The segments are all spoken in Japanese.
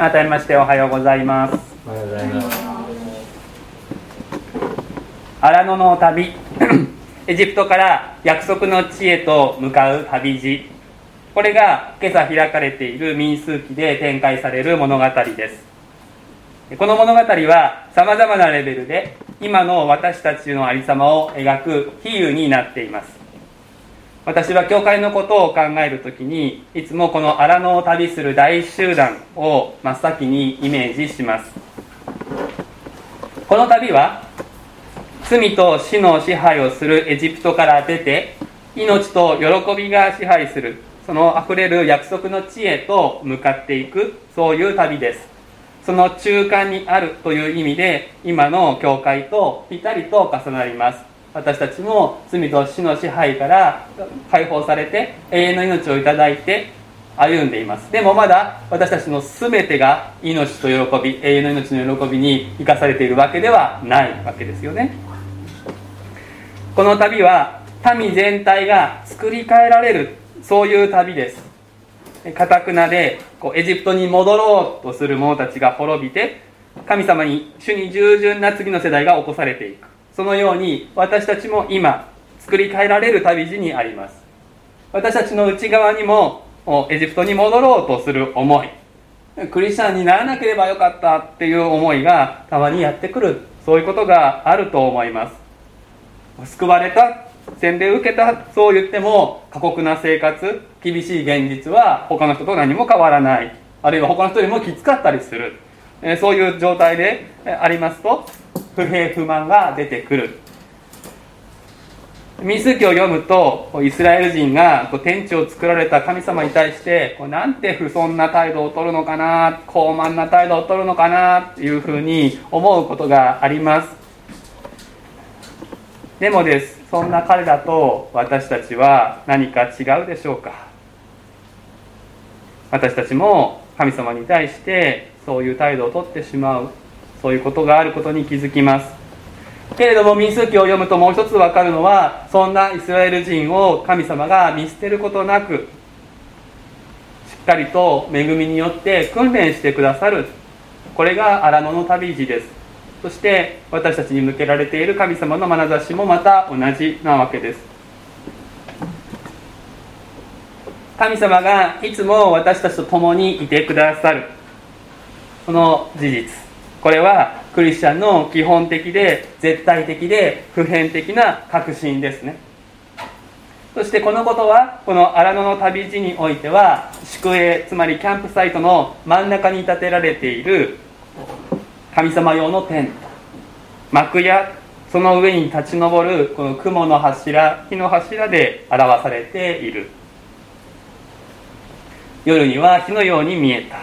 改めましておはようございます。おはようございます荒野の旅。エジプトから約束の地へと向かう旅路。これが今朝開かれている民数記で展開される物語です。この物語はさまざまなレベルで今の私たちのありさまを描く比喩になっています。私は教会のことを考える時にいつもこの荒野を旅する大集団を真っ先にイメージします。この旅は罪と死の支配をするエジプトから出て命と喜びが支配するそのあふれる約束の地へと向かっていくそういう旅です。その中間にあるという意味で今の教会とぴたりと重なります。私たちも罪と死の支配から解放されて永遠の命をいただいて歩んでいます。でもまだ私たちの全てが命と喜び永遠の命の喜びに生かされているわけではないわけですよね。この旅は民全体が作り変えられるそういう旅です。かたくなでこうエジプトに戻ろうとする者たちが滅びて神様に主に従順な次の世代が起こされていく。そのように私たちも今作り変えられる旅路にあります。私たちの内側にもエジプトに戻ろうとする思い。クリスチャンにならなければよかったっていう思いがたまにやってくる。そういうことがあると思います。救われた洗礼を受けたそう言っても過酷な生活厳しい現実は他の人と何も変わらない。あるいは他の人よりもきつかったりする。そういう状態でありますと不平不満が出てくる。民数記を読むとイスラエル人が天地を作られた神様に対してなんて不遜な態度をとるのかな高慢な態度をとるのかなっていうふうに思うことがあります。でもですそんな彼らと私たちは何か違うでしょうか。私たちも神様に対してそういう態度をとってしまう。そういうことがあることに気づきます。けれども民数記を読むともう一つ分かるのはそんなイスラエル人を神様が見捨てることなくしっかりと恵みによって訓練してくださる。これが荒野の旅路です。そして私たちに向けられている神様の眼差しもまた同じなわけです。神様がいつも私たちと共にいてくださる。この事実。これはクリスチャンの基本的で絶対的で普遍的な確信ですね。そしてこのことはこの荒野の旅路においては宿営つまりキャンプサイトの真ん中に建てられている神様用のテント幕やその上に立ち上るこの雲の柱火の柱で表されている。夜には火のように見えた。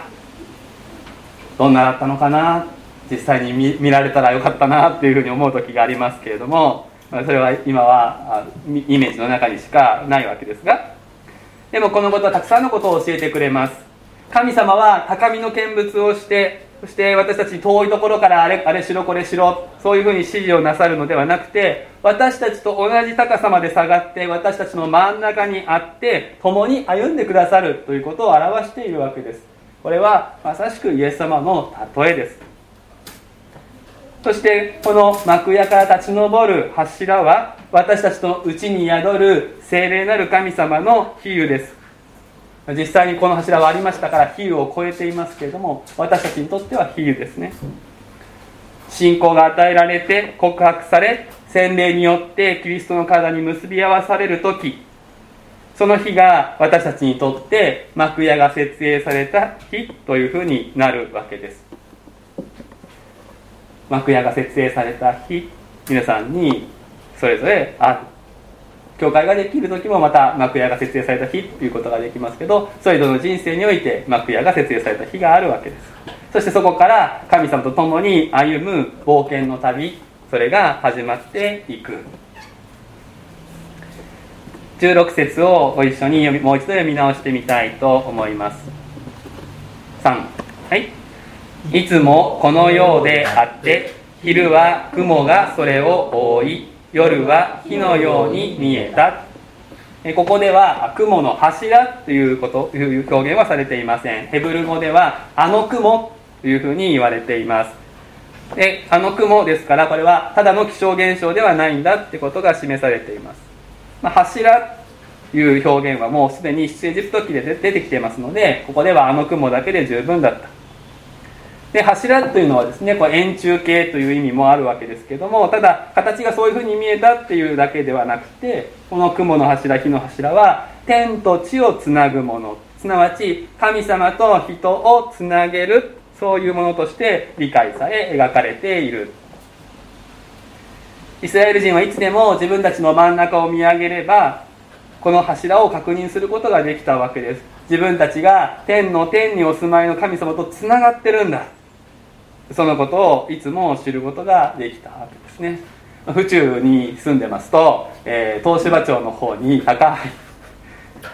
どんなだったのかな？実際に見られたらよかったなっていうふうに思う時がありますけれどもそれは今はイメージの中にしかないわけですが。でもこのことはたくさんのことを教えてくれます。神様は高みの見物をしてそして私たち遠いところからあれあれしろこれしろそういうふうに指示をなさるのではなくて私たちと同じ高さまで下がって私たちの真ん中にあって共に歩んでくださるということを表しているわけです。これはまさしくイエス様の例えです。そしてこの幕屋から立ち上る柱は私たちのうちに宿る精霊なる神様の比喩です。実際にこの柱はありましたから比喩を超えていますけれども私たちにとっては比喩ですね。信仰が与えられて告白され洗礼によってキリストの体に結び合わされる時その日が私たちにとって幕屋が設営された日というふうになるわけです。幕屋が設営された日皆さんにそれぞれある教会ができる時もまた幕屋が設営された日ということができますけどそれぞれの人生において幕屋が設営された日があるわけです。そしてそこから神様と共に歩む冒険の旅それが始まっていく。16節をご一緒に読みもう一度読み直してみたいと思います。3はい。いつもこのようであって昼は雲がそれを覆い夜は火のように見えた。ここでは雲の柱というこという表現はされていません。ヘブル語ではあの雲というふうに言われています。であの雲ですからこれはただの気象現象ではないんだってことが示されています、まあ、柱という表現はもうすでに出エジプト記で出てきていますのでここではあの雲だけで十分だった。で柱というのはですねこれ円柱形という意味もあるわけですけどもただ形がそういうふうに見えたっていうだけではなくてこの雲の柱火の柱は天と地をつなぐもの。すなわち神様と人をつなげるそういうものとして理解され描かれている。イスラエル人はいつでも自分たちの真ん中を見上げればこの柱を確認することができたわけです。自分たちが天の天にお住まいの神様とつながってるんだ。そのことをいつも知ることができたわけですね。府中に住んでますと、えー、東芝町の方に高い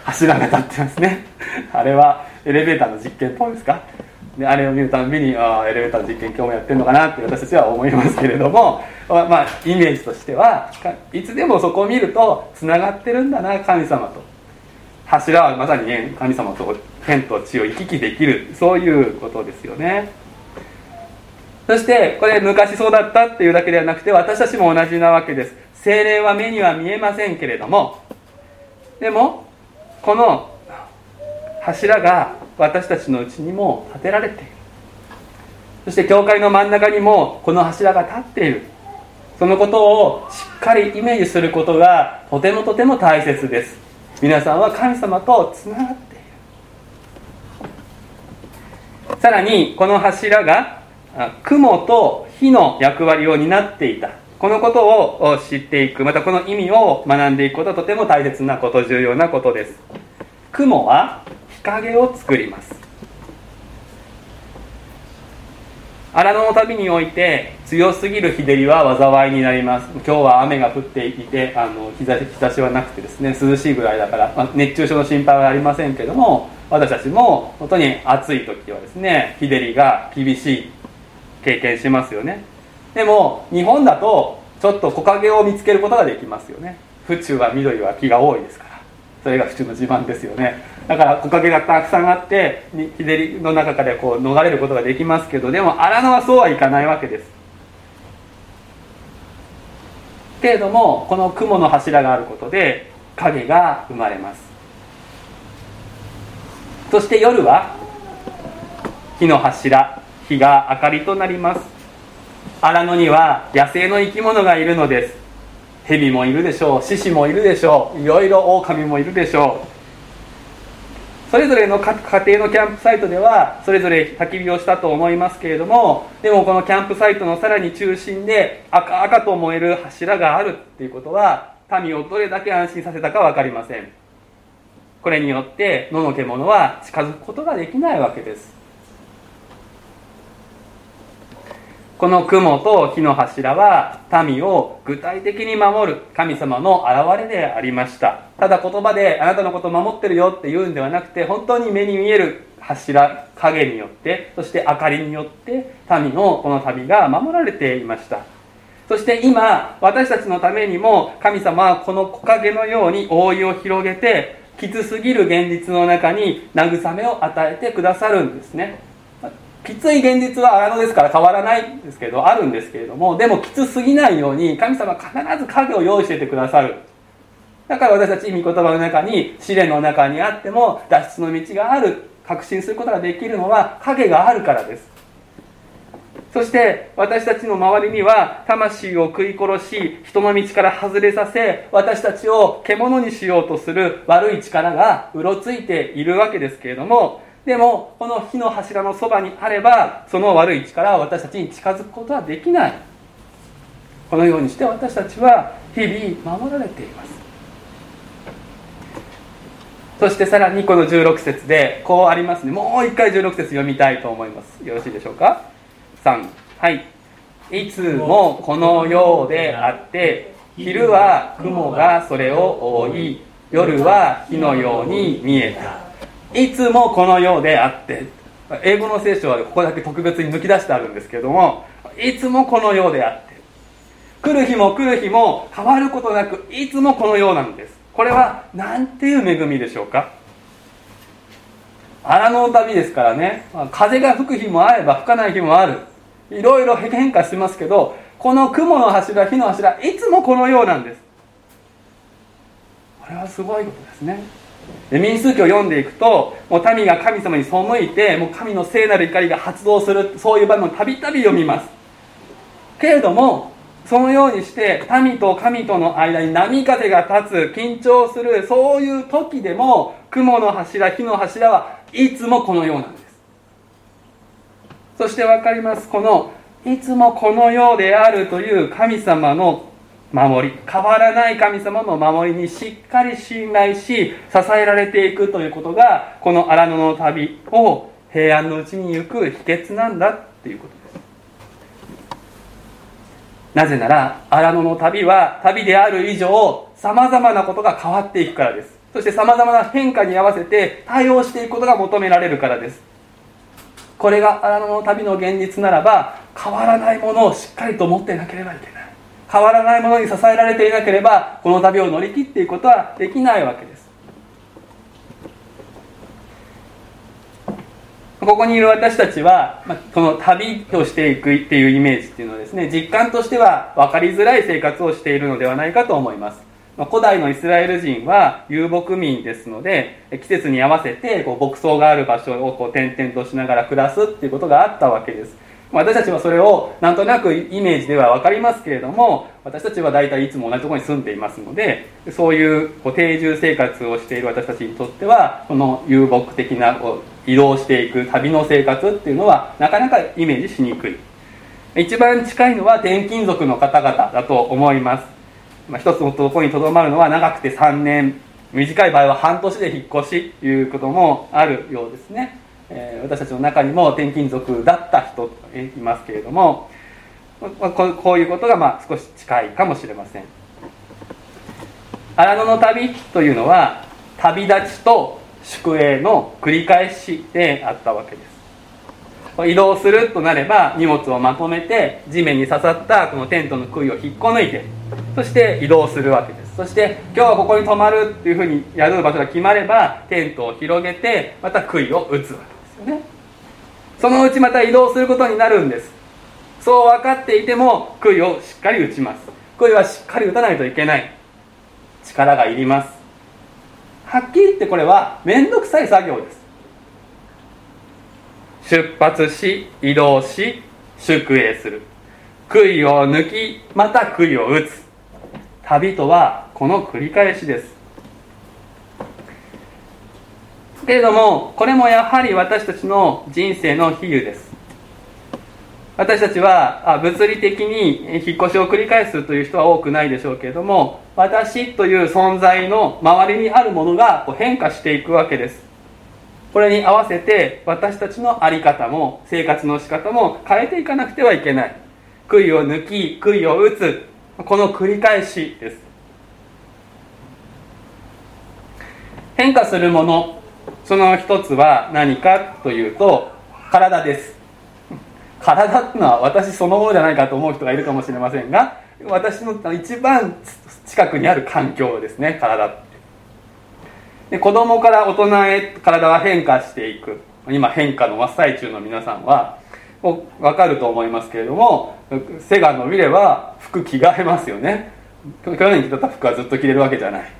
柱が立ってますね。あれはエレベーターの実験っぽいですか？であれを見るたびにああエレベーターの実験今日もやってるのかなって私たちは思いますけれども、まあ、イメージとしてはいつでもそこを見るとつながってるんだな神様と。柱はまさに、神様と天と地を行き来できるそういうことですよね。そしてこれ昔そうだったっていうだけではなくて私たちも同じなわけです。精霊は目には見えませんけれどもでもこの柱が私たちのうちにも建てられている。そして教会の真ん中にもこの柱が立っている。そのことをしっかりイメージすることがとてもとても大切です。皆さんは神様とつながっている。さらにこの柱が雲と火の役割を担っていた。このことを知っていく。またこの意味を学んでいくことはとても大切なこと重要なことです。雲は影を作ります。荒野の旅において強すぎる日照りは災いになります。今日は雨が降っていてあの日差し日差しはなくてですね涼しいぐらいだから、まあ、熱中症の心配はありませんけども私たちも本当に暑い時はですね日照りが厳しい経験しますよね。でも日本だとちょっと木陰を見つけることができますよね。府中は緑は木が多いですから。それが府中の自慢ですよね。だから木陰がたくさんあって日照りの中からこう逃れることができますけどでも荒野はそうはいかないわけです。けれどもこの雲の柱があることで影が生まれます。そして夜は火の柱。火が明かりとなります。荒野には野生の生き物がいるのです。蛇もいるでしょう。獅子もいるでしょう。いろいろ狼もいるでしょう。それぞれの家庭のキャンプサイトではそれぞれ焚き火をしたと思いますけれどもでもこのキャンプサイトのさらに中心で赤々と燃える柱があるっていうことは民をどれだけ安心させたか分かりません。これによって野の獣は近づくことができないわけです。この雲と火の柱は民を具体的に守る神様の現れでありました。ただ言葉であなたのことを守ってるよって言うんではなくて本当に目に見える柱影によってそして明かりによって民のこの旅が守られていました。そして今私たちのためにも神様はこの木陰のように覆いを広げてきつすぎる現実の中に慰めを与えてくださるんですね。きつい現実は荒野ですから変わらないんですけどあるんですけれどもでもきつすぎないように神様必ず影を用意しててくださる。だから私たち御言葉の中に試練の中にあっても脱出の道がある。確信することができるのは影があるからです。そして私たちの周りには魂を食い殺し人の道から外れさせ私たちを獣にしようとする悪い力がうろついているわけですけれどもでもこの火の柱のそばにあればその悪い力は私たちに近づくことはできない。このようにして私たちは日々守られています。そしてさらにこの16節でこうありますね。もう一回16節読みたいと思います。よろしいでしょうか？3はい。いつもこのようであって昼は雲がそれを覆い夜は火のように見えた。いつもこのようであって英語の聖書はここだけ特別に抜き出してあるんですけどもいつもこのようであって来る日も来る日も変わることなくいつもこのようなんです。これは何ていう恵みでしょうか？荒野の旅ですからね。風が吹く日もあれば吹かない日もある。いろいろ変化しますけどこの雲の柱火の柱いつもこのようなんです。これはすごいことですね。で民数記を読んでいくともう民が神様に背いてもう神の聖なる怒りが発動するそういう場面をたびたび読みます。けれどもそのようにして民と神との間に波風が立つ緊張するそういう時でも雲の柱火の柱はいつもこのようなんです。そして分かります。このいつもこのようであるという神様の守り。変わらない神様の守りにしっかり信頼し支えられていくということがこの荒野の旅を平安のうちに行く秘訣なんだっていうことです。なぜなら荒野の旅は旅である以上さまざまなことが変わっていくからです。そしてさまざまな変化に合わせて対応していくことが求められるからです。これが荒野の旅の現実ならば変わらないものをしっかりと持ってなければいけない。変わらないものに支えられていなければこの旅を乗り切っていくことはできないわけです。ここにいる私たちは、まあ、この旅をしていくっていうイメージっていうのはですね実感としては分かりづらい生活をしているのではないかと思います。まあ、古代のイスラエル人は遊牧民ですので季節に合わせてこう牧草がある場所をこう転々としながら暮らすっていうことがあったわけです。私たちはそれをなんとなくイメージでは分かりますけれども私たちは大体いつも同じところに住んでいますのでそういうこう定住生活をしている私たちにとってはこの遊牧的なこう移動していく旅の生活っていうのはなかなかイメージしにくい。一番近いのは転勤族の方々だと思います、まあ、一つのところにとどまるのは長くて3年。短い場合は半年で引っ越しということもあるようですね。え私たちの中にも転勤族だった人いますけれどもこういうことがまあ少し近いかもしれません。荒野の旅というのは旅立ちと宿営の繰り返しであったわけです。移動するとなれば荷物をまとめて地面に刺さったこのテントの杭を引っこ抜いてそして移動するわけです。そして今日はここに泊まるっていうふうに宿る場所が決まればテントを広げてまた杭を打つわけ。ですよね。そのうちまた移動することになるんです。そう分かっていても杭をしっかり打ちます。杭はしっかり打たないといけない。力がいります。はっきり言ってこれは面倒くさい作業です。出発し移動し宿営する。杭を抜きまた杭を打つ。旅とはこの繰り返しです。けれどもこれもやはり私たちの人生の比喩です。私たちは物理的に引っ越しを繰り返すという人は多くないでしょうけれども私という存在の周りにあるものが変化していくわけです。これに合わせて私たちの在り方も生活の仕方も変えていかなくてはいけない。杭を抜き杭を打つこの繰り返しです。変化するものその一つは何かというと体です。体っていうのは私そのものじゃないかと思う人がいるかもしれませんが私の一番近くにある環境ですね体って。で子供から大人へ体は変化していく。今変化の真っ最中の皆さんは分かると思いますけれども背が伸びれば服着替えますよね。去年着てた服はずっと着れるわけじゃない。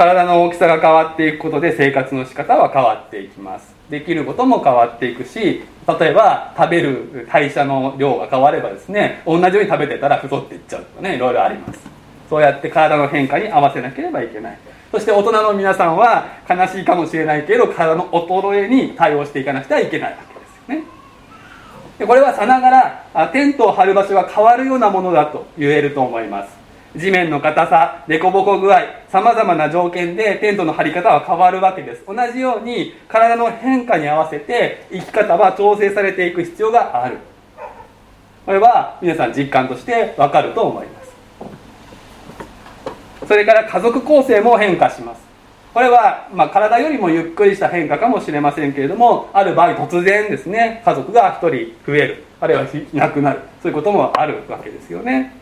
体の大きさが変わっていくことで生活の仕方は変わっていきます。できることも変わっていくし例えば食べる代謝の量が変わればですね同じように食べてたら太っていっちゃうとかねいろいろあります。そうやって体の変化に合わせなければいけない。そして大人の皆さんは悲しいかもしれないけど体の衰えに対応していかなくてはいけないわけですよね。でこれはさながらテントを張る場所が変わるようなものだと言えると思います。地面の硬さ凸凹具合さまざまな条件でテントの張り方は変わるわけです。同じように体の変化に合わせて生き方は調整されていく必要がある。これは皆さん実感としてわかると思います。それから家族構成も変化します。これは、まあ、体よりもゆっくりした変化かもしれませんけれどもある場合突然ですね家族が1人増える。あるいはいなくなる。そういうこともあるわけですよね。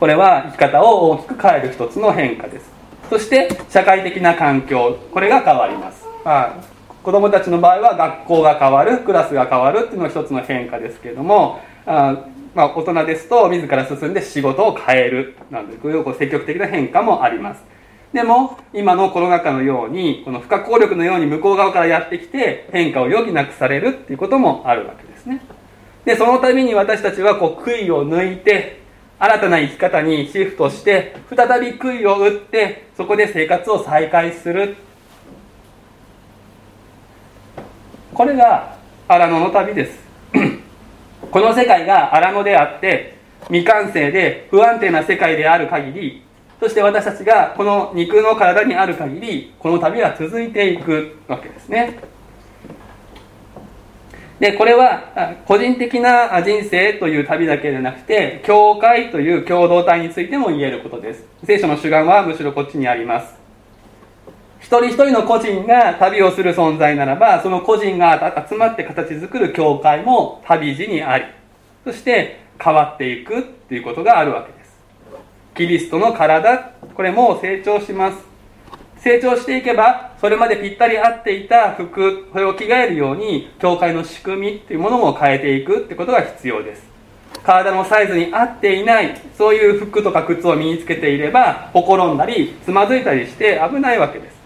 これは生き方を大きく変える一つの変化です。そして社会的な環境これが変わります、まあ、子どもたちの場合は学校が変わるクラスが変わるっていうのが一つの変化ですけれどもあまあ、大人ですと自ら進んで仕事を変えるなどこういう積極的な変化もあります。でも今のコロナ禍のようにこの不可抗力のように向こう側からやってきて変化を余儀なくされるっていうこともあるわけですね。でそのために私たちはこう杭を抜いて新たな生き方にシフトして再び杭を打ってそこで生活を再開する。これが荒野の旅です。この世界が荒野であって未完成で不安定な世界である限りそして私たちがこの肉の体にある限りこの旅は続いていくわけですね。でこれは個人的な人生という旅だけでなくて教会という共同体についても言えることです。聖書の主眼はむしろこっちにあります。一人一人の個人が旅をする存在ならばその個人が集まって形作る教会も旅路にありそして変わっていくっていうことがあるわけです。キリストの体これも成長します。成長していけばそれまでぴったり合っていた服これを着替えるように教会の仕組みっていうものも変えていくってことが必要です。体のサイズに合っていないそういう服とか靴を身につけていればほころんだりつまずいたりして危ないわけです。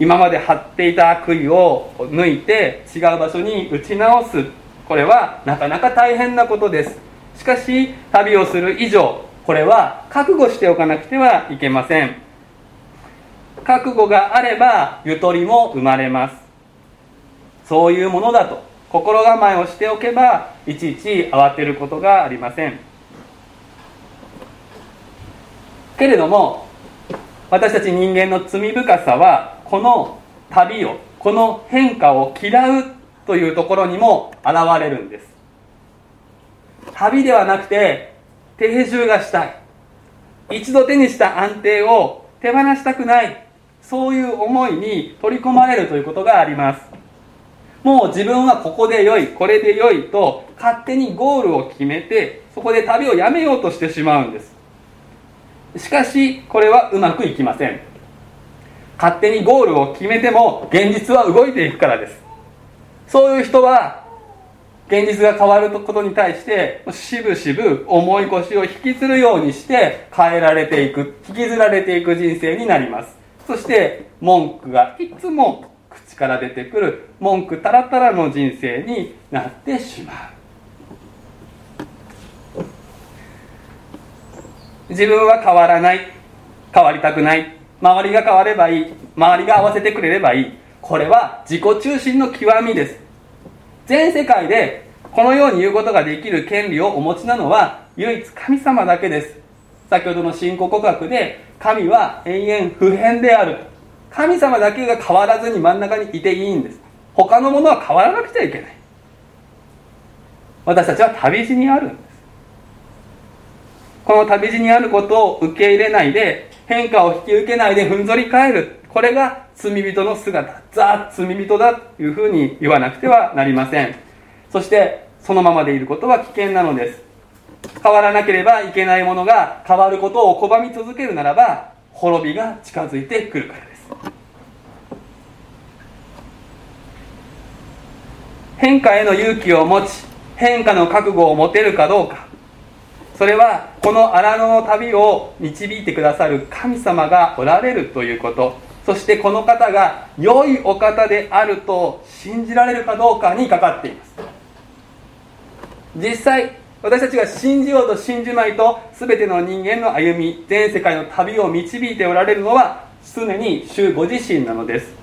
今まで張っていた杭を抜いて違う場所に打ち直す。これはなかなか大変なことです。しかし旅をする以上これは覚悟しておかなくてはいけません。覚悟があればゆとりも生まれます。そういうものだと心構えをしておけばいちいち慌てることがありません。けれども私たち人間の罪深さはこの旅をこの変化を嫌うというところにも現れるんです。旅ではなくて定住がしたい。一度手にした安定を手放したくない。そういう思いに取り込まれるということがあります。もう自分はここで良いこれで良いと勝手にゴールを決めてそこで旅をやめようとしてしまうんです。しかしこれはうまくいきません。勝手にゴールを決めても現実は動いていくからです。そういう人は現実が変わることに対してしぶしぶ重い腰を引きずるようにして変えられていく引きずられていく人生になります。そして文句がいつも口から出てくる文句たらたらの人生になってしまう。自分は変わらない変わりたくない周りが変わればいい周りが合わせてくれればいい。これは自己中心の極みです。全世界でこのように言うことができる権利をお持ちなのは唯一神様だけです。先ほどの信仰告白で神は永遠不変である。神様だけが変わらずに真ん中にいていいんです。他のものは変わらなくちゃいけない。私たちは旅路にあるんです。この旅路にあることを受け入れないで変化を引き受けないでふんぞり返る。これが罪人の姿。ザ・罪人だというふうに言わなくてはなりません。そしてそのままでいることは危険なのです。変わらなければいけないものが変わることを拒み続けるならば滅びが近づいてくるからです。変化への勇気を持ち変化の覚悟を持てるかどうか。それはこの荒野の旅を導いてくださる神様がおられるということ。そしてこの方が良いお方であると信じられるかどうかにかかっています。実際私たちが信じようと信じまいと全ての人間の歩み全世界の旅を導いておられるのは常に主ご自身なのです。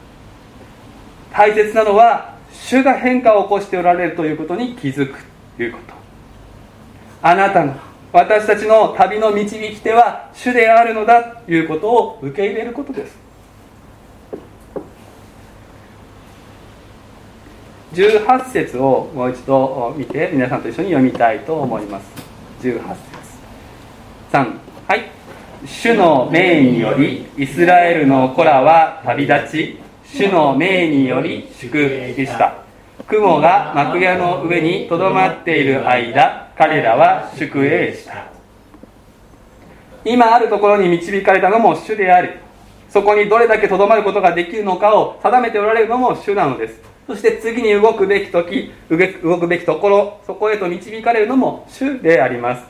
大切なのは主が変化を起こしておられるということに気づくということ。あなたの私たちの旅の導き手は主であるのだということを受け入れることです。18節をもう一度見て皆さんと一緒に読みたいと思います。18節。3はい。主の命によりイスラエルの子らは旅立ち主の命により祝福した。雲が幕屋の上にとどまっている間彼らは祝栄した。今あるところに導かれたのも主でありそこにどれだけとどまることができるのかを定めておられるのも主なのです。そして次に動くべき時動くべきところそこへと導かれるのも主であります。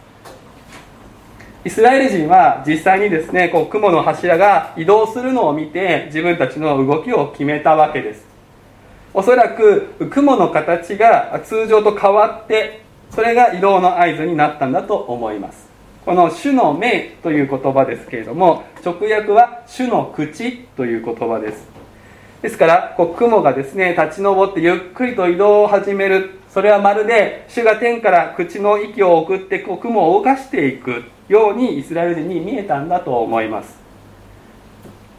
イスラエル人は実際にですねこう雲の柱が移動するのを見て自分たちの動きを決めたわけです。おそらく雲の形が通常と変わってそれが移動の合図になったんだと思います。この「主の目」という言葉ですけれども直訳は「主の口」という言葉です。ですからこう雲がですね立ち上ってゆっくりと移動を始める。それはまるで主が天から口の息を送ってこう雲を動かしていくようにイスラエル人に見えたんだと思います。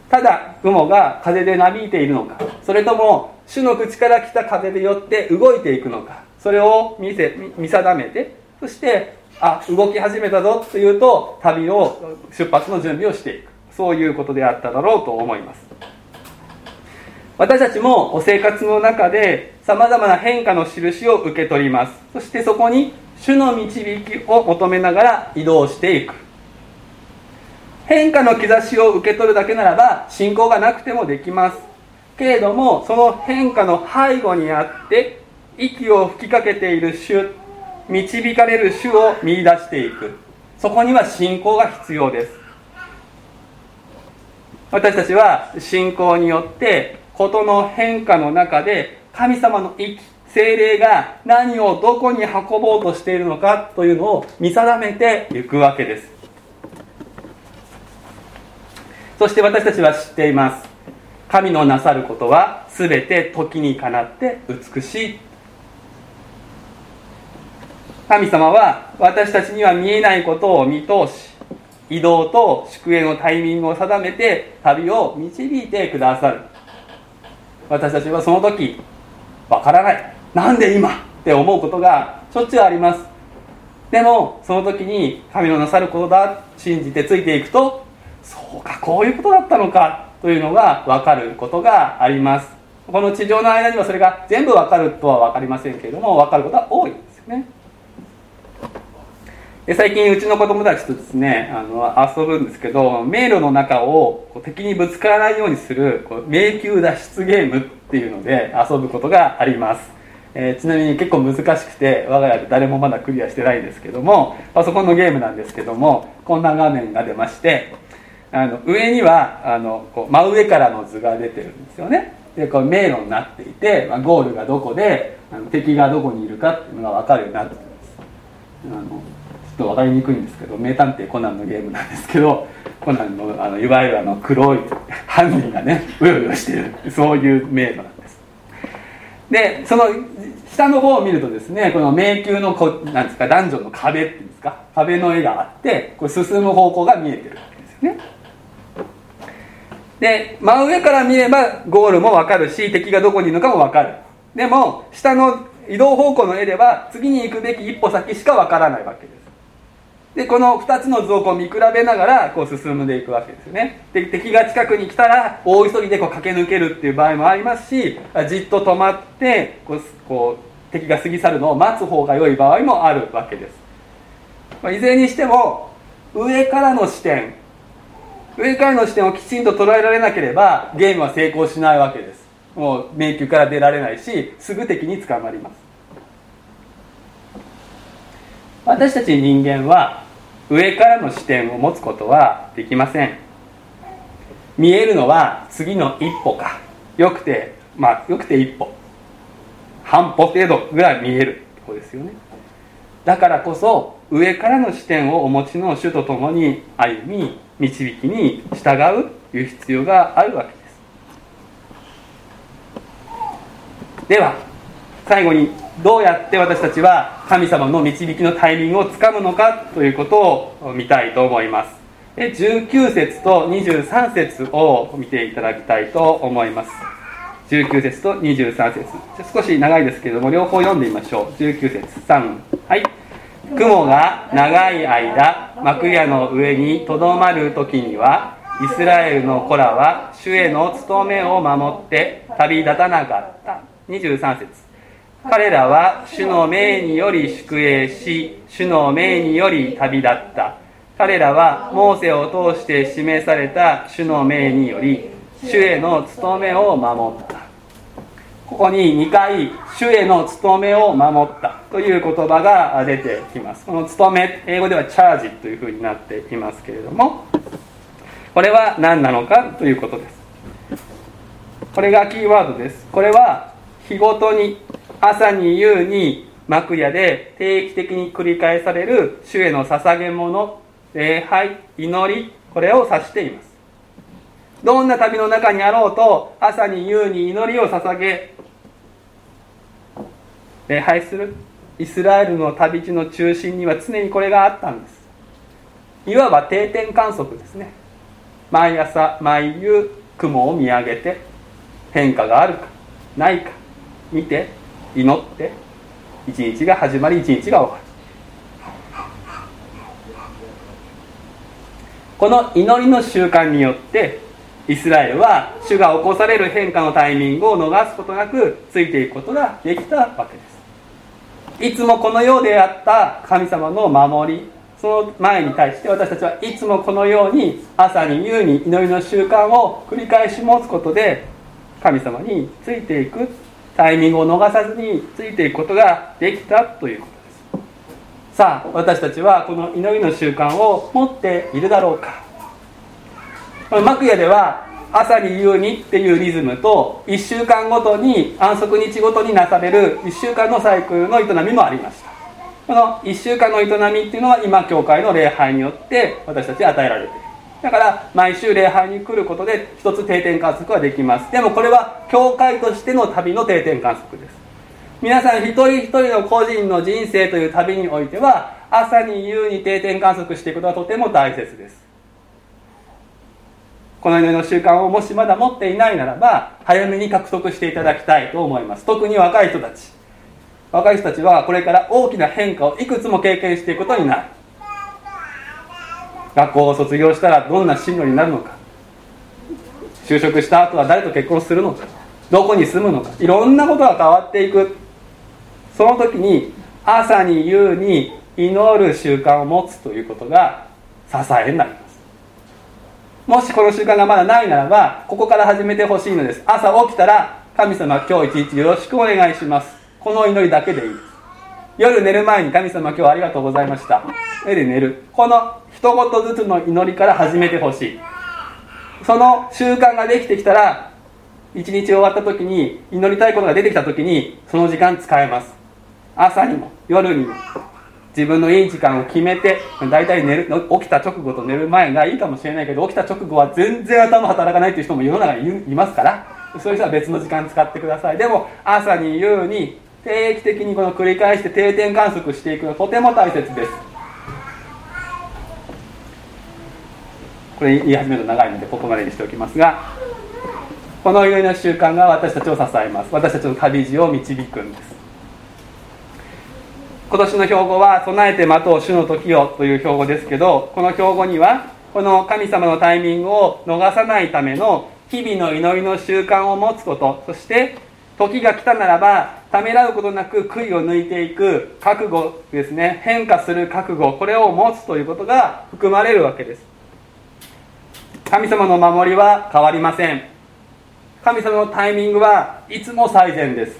ただ雲が風でなびいているのかそれとも主の口から来た風でよって動いていくのかそれを見せ見定めてそしてあ動き始めたぞというと旅を出発の準備をしていく。そういうことであっただろうと思います。私たちもお生活の中でさまざまな変化の印を受け取ります。そしてそこに主の導きを求めながら移動していく。変化の兆しを受け取るだけならば信仰がなくてもできます。けれどもその変化の背後にあって息を吹きかけている主導かれる主を見いだしていく。そこには信仰が必要です。私たちは信仰によって事の変化の中で神様の息精霊が何をどこに運ぼうとしているのかというのを見定めていくわけです。そして私たちは知っています。神のなさることは全て時にかなって美しい。神様は私たちには見えないことを見通し移動と宿営のタイミングを定めて旅を導いてくださる。私たちはその時わからない。なんで今？って思うことがしょっちゅうあります。でもその時に神のなさることだ信じてついていくとそうかこういうことだったのかというのが分かることがあります。この地上の間にはそれが全部分かるとは分かりませんけれども分かることは多いんですよね。で最近うちの子供たちとですねあの遊ぶんですけど迷路の中をこう敵にぶつからないようにするこう迷宮脱出ゲームっていうので遊ぶことがあります、えー、ちなみに結構難しくて我が家で誰もまだクリアしてないんですけどもパソコンのゲームなんですけどもこんな画面が出ましてあの上にはあのこう真上からの図が出てるんですよね。でこう迷路になっていて、まあ、ゴールがどこであの敵がどこにいるかっていうのが分かるようになってるんです。あのと分かりにくいんですけど名探偵コナンのゲームなんですけどコナンのあのいわゆるあの黒い犯人がねうようよしてるそういう迷路なんです。でその下の方を見るとですねこの迷宮のこなんですか男女の壁っていうんですか壁の絵があってこれ進む方向が見えてるわけですよね。で真上から見ればゴールも分かるし敵がどこにいるのかも分かる。でも下の移動方向の絵では次に行くべき一歩先しか分からないわけです。でこの2つの図をこう見比べながらこう進んでいくわけですよね。で敵が近くに来たら大急ぎでこう駆け抜けるっていう場合もありますしじっと止まってこうこう敵が過ぎ去るのを待つ方が良い場合もあるわけです、まあ、いずれにしても上からの視点上からの視点をきちんと捉えられなければゲームは成功しないわけです。もう迷宮から出られないしすぐ敵に捕まります。私たち人間は上からの視点を持つことはできません。見えるのは次の一歩か。よくてまあよくて一歩。半歩程度ぐらい見えるとこですよね。だからこそ上からの視点をお持ちの主と共に歩み導きに従うという必要があるわけです。では最後にどうやって私たちは神様の導きのタイミングをつかむのかということを見たいと思います。で19節と23節を見ていただきたいと思います。19節と23節。少し長いですけれども両方読んでみましょう。19節3はい。雲が長い間幕屋の上にとどまる時にはイスラエルの子らは主への務めを守って旅立たなかった。23節。彼らは主の命により宿営し主の命により旅立った。彼らはモーセを通して示された主の命により主への務めを守った。ここに2回主への務めを守った。という言葉が出てきます。この務め英語ではチャージというふうになっていますけれどもこれは何なのか？ということです。これがキーワードです。これは日ごとに朝に夕に幕屋で定期的に繰り返される主への捧げ物礼拝祈りこれを指しています。どんな旅の中にあろうと朝に夕に祈りを捧げ礼拝するイスラエルの旅路の中心には常にこれがあったんです。いわば定点観測ですね。毎朝毎夕雲を見上げて変化があるかないか見て祈って一日が始まり一日が終わる。この祈りの習慣によってイスラエルは主が起こされる変化のタイミングを逃すことなくついていくことができたわけです。いつもこのようであった神様の守りその前に対して私たちはいつもこのように朝に夕に祈りの習慣を繰り返し持つことで神様についていくタイミングを逃さずについていくことができたということです。さあ私たちはこの祈りの習慣を持っているだろうか。幕屋では朝に夕にっていうリズムと1週間ごとに安息日ごとになされる1週間のサイクルの営みもありました。この1週間の営みっていうのは今教会の礼拝によって私たちに与えられている。だから毎週礼拝に来ることで一つ定点観測はできます。でもこれは教会としての旅の定点観測です。皆さん一人一人の個人の人生という旅においては朝に夕に定点観測していくことはとても大切です。この祈りの習慣をもしまだ持っていないならば早めに獲得していただきたいと思います。特に若い人たち。若い人たちはこれから大きな変化をいくつも経験していくことになる。学校を卒業したらどんな進路になるのか。就職した後は誰と結婚するのか。どこに住むのか。いろんなことが変わっていく。その時に朝に夕に祈る習慣を持つということが支えになります。もしこの習慣がまだないならばここから始めてほしいのです。朝起きたら神様今日一日よろしくお願いします。この祈りだけでいい。です夜寝る前に神様今日はありがとうございました。絵で寝る。この一言ずつの祈りから始めてほしい。その習慣ができてきたら一日終わった時に祈りたいことが出てきた時にその時間使えます。朝にも夜にも自分のいい時間を決めて大体寝る起きた直後と寝る前がいいかもしれないけど起きた直後は全然頭働かないという人も世の中にいますからそういう人は別の時間使ってください。でも朝に夕に定期的にこの繰り返して定点観測していくのはとても大切です。これ言い始めると長いのでここまでにしておきますがこの祈りの習慣が私たちを支えます。私たちの旅路を導くんです。今年の標語は「備えて待とう主の時を」という標語ですけどこの標語にはこの神様のタイミングを逃さないための日々の祈りの習慣を持つことそして時が来たならばためらうことなく悔いを抜いていく覚悟ですね。変化する覚悟これを持つということが含まれるわけです。神様の守りは変わりません。神様のタイミングはいつも最善です。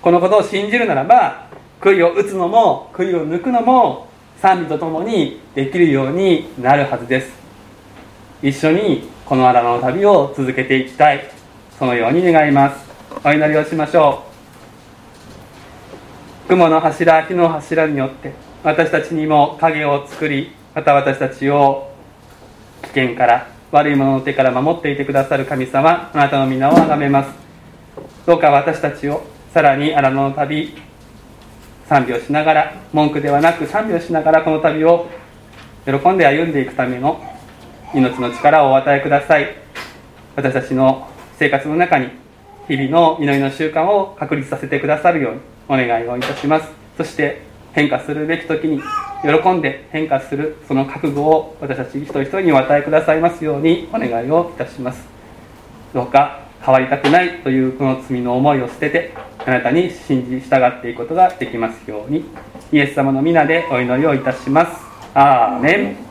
このことを信じるならば悔いを打つのも悔いを抜くのも賛美とともにできるようになるはずです。一緒にこの荒野の旅を続けていきたい。そのように願います。お祈りをしましょう。雲の柱火の柱によって私たちにも影を作りまた私たちを危険から悪いものの手から守っていてくださる神様あなたの皆を崇めます。どうか私たちをさらに荒野の旅賛美をしながら文句ではなく賛美をしながらこの旅を喜んで歩んでいくための命の力をお与えください。私たちの生活の中に日々の祈りの習慣を確立させてくださるようにお願いをいたします。そして変化するべき時に喜んで変化するその覚悟を私たち一人一人にお与えくださいますようにお願いをいたします。どうか変わりたくないというこの罪の思いを捨ててあなたに信じ従っていくことができますようにイエス様の皆でお祈りをいたします。アーメン。